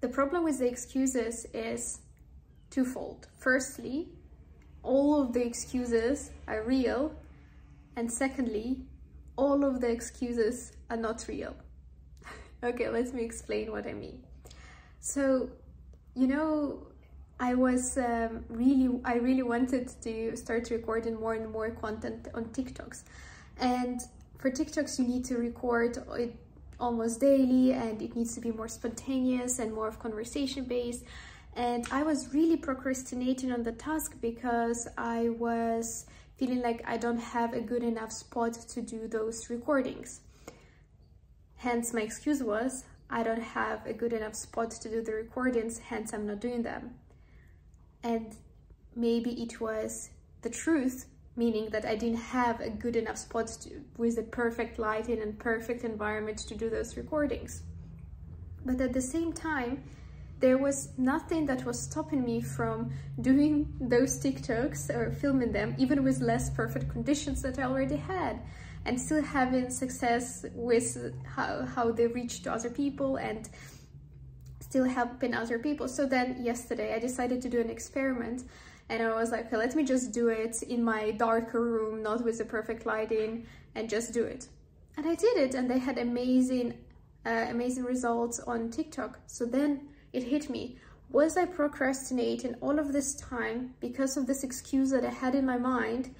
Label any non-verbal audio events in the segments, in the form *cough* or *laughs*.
The problem with the excuses is twofold. Firstly, all of the excuses are real. And secondly, all of the excuses are not real. *laughs* okay, let me explain what I mean. So, you know, I was um, really, I really wanted to start recording more and more content on TikToks. And for TikToks, you need to record it almost daily and it needs to be more spontaneous and more of conversation based. And I was really procrastinating on the task because I was feeling like I don't have a good enough spot to do those recordings. Hence, my excuse was I don't have a good enough spot to do the recordings, hence, I'm not doing them. And maybe it was the truth, meaning that I didn't have a good enough spot to, with the perfect lighting and perfect environment to do those recordings. But at the same time, there was nothing that was stopping me from doing those TikToks or filming them, even with less perfect conditions that I already had, and still having success with how, how they reach to other people and still helping other people. So then yesterday I decided to do an experiment and I was like, okay, let me just do it in my darker room, not with the perfect lighting, and just do it. And I did it, and they had amazing, uh, amazing results on TikTok. So then it hit me. Was I procrastinating all of this time because of this excuse that I had in my mind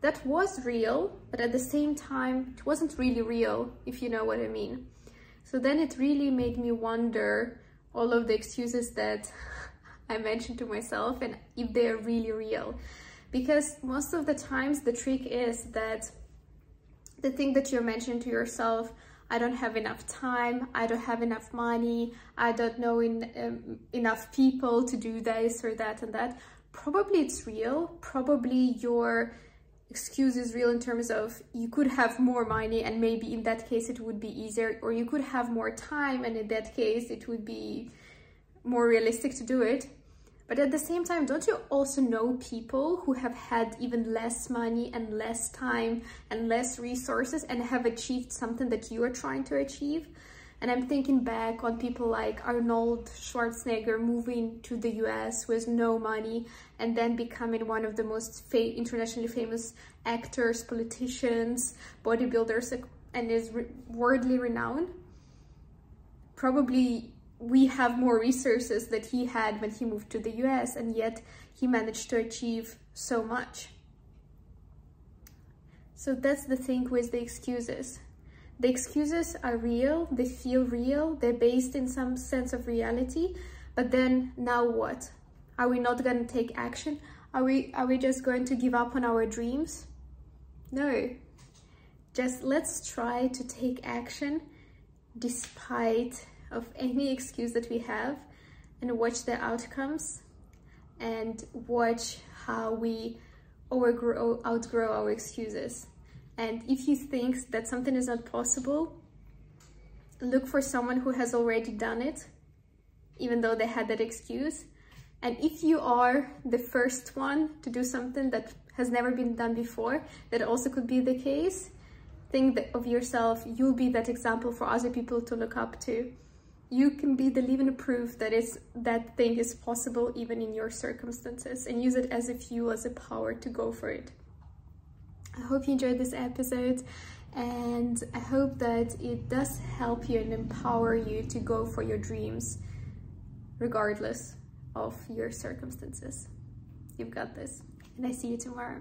that was real, but at the same time, it wasn't really real, if you know what I mean. So then it really made me wonder all of the excuses that *laughs* I mentioned to myself and if they're really real. Because most of the times the trick is that the thing that you're mentioning to yourself I don't have enough time, I don't have enough money, I don't know in, um, enough people to do this or that and that. Probably it's real. Probably your excuse is real in terms of you could have more money and maybe in that case it would be easier or you could have more time and in that case it would be more realistic to do it. But at the same time, don't you also know people who have had even less money and less time and less resources and have achieved something that you are trying to achieve? And I'm thinking back on people like Arnold Schwarzenegger moving to the US with no money and then becoming one of the most fa internationally famous actors, politicians, bodybuilders, and is re worldly renowned. Probably we have more resources that he had when he moved to the US and yet he managed to achieve so much. So that's the thing with the excuses. The excuses are real, they feel real, they're based in some sense of reality, but then now what? Are we not going to take action? Are we, are we just going to give up on our dreams? No. Just let's try to take action despite of any excuse that we have and watch the outcomes and watch how we overgrow, outgrow our excuses. And if you think that something is not possible, look for someone who has already done it, even though they had that excuse. And if you are the first one to do something that has never been done before, that also could be the case, think of yourself, you'll be that example for other people to look up to. You can be the living proof that is that thing is possible even in your circumstances and use it as a fuel as a power to go for it i hope you enjoyed this episode and i hope that it does help you and empower you to go for your dreams regardless of your circumstances. You've got this and i see you tomorrow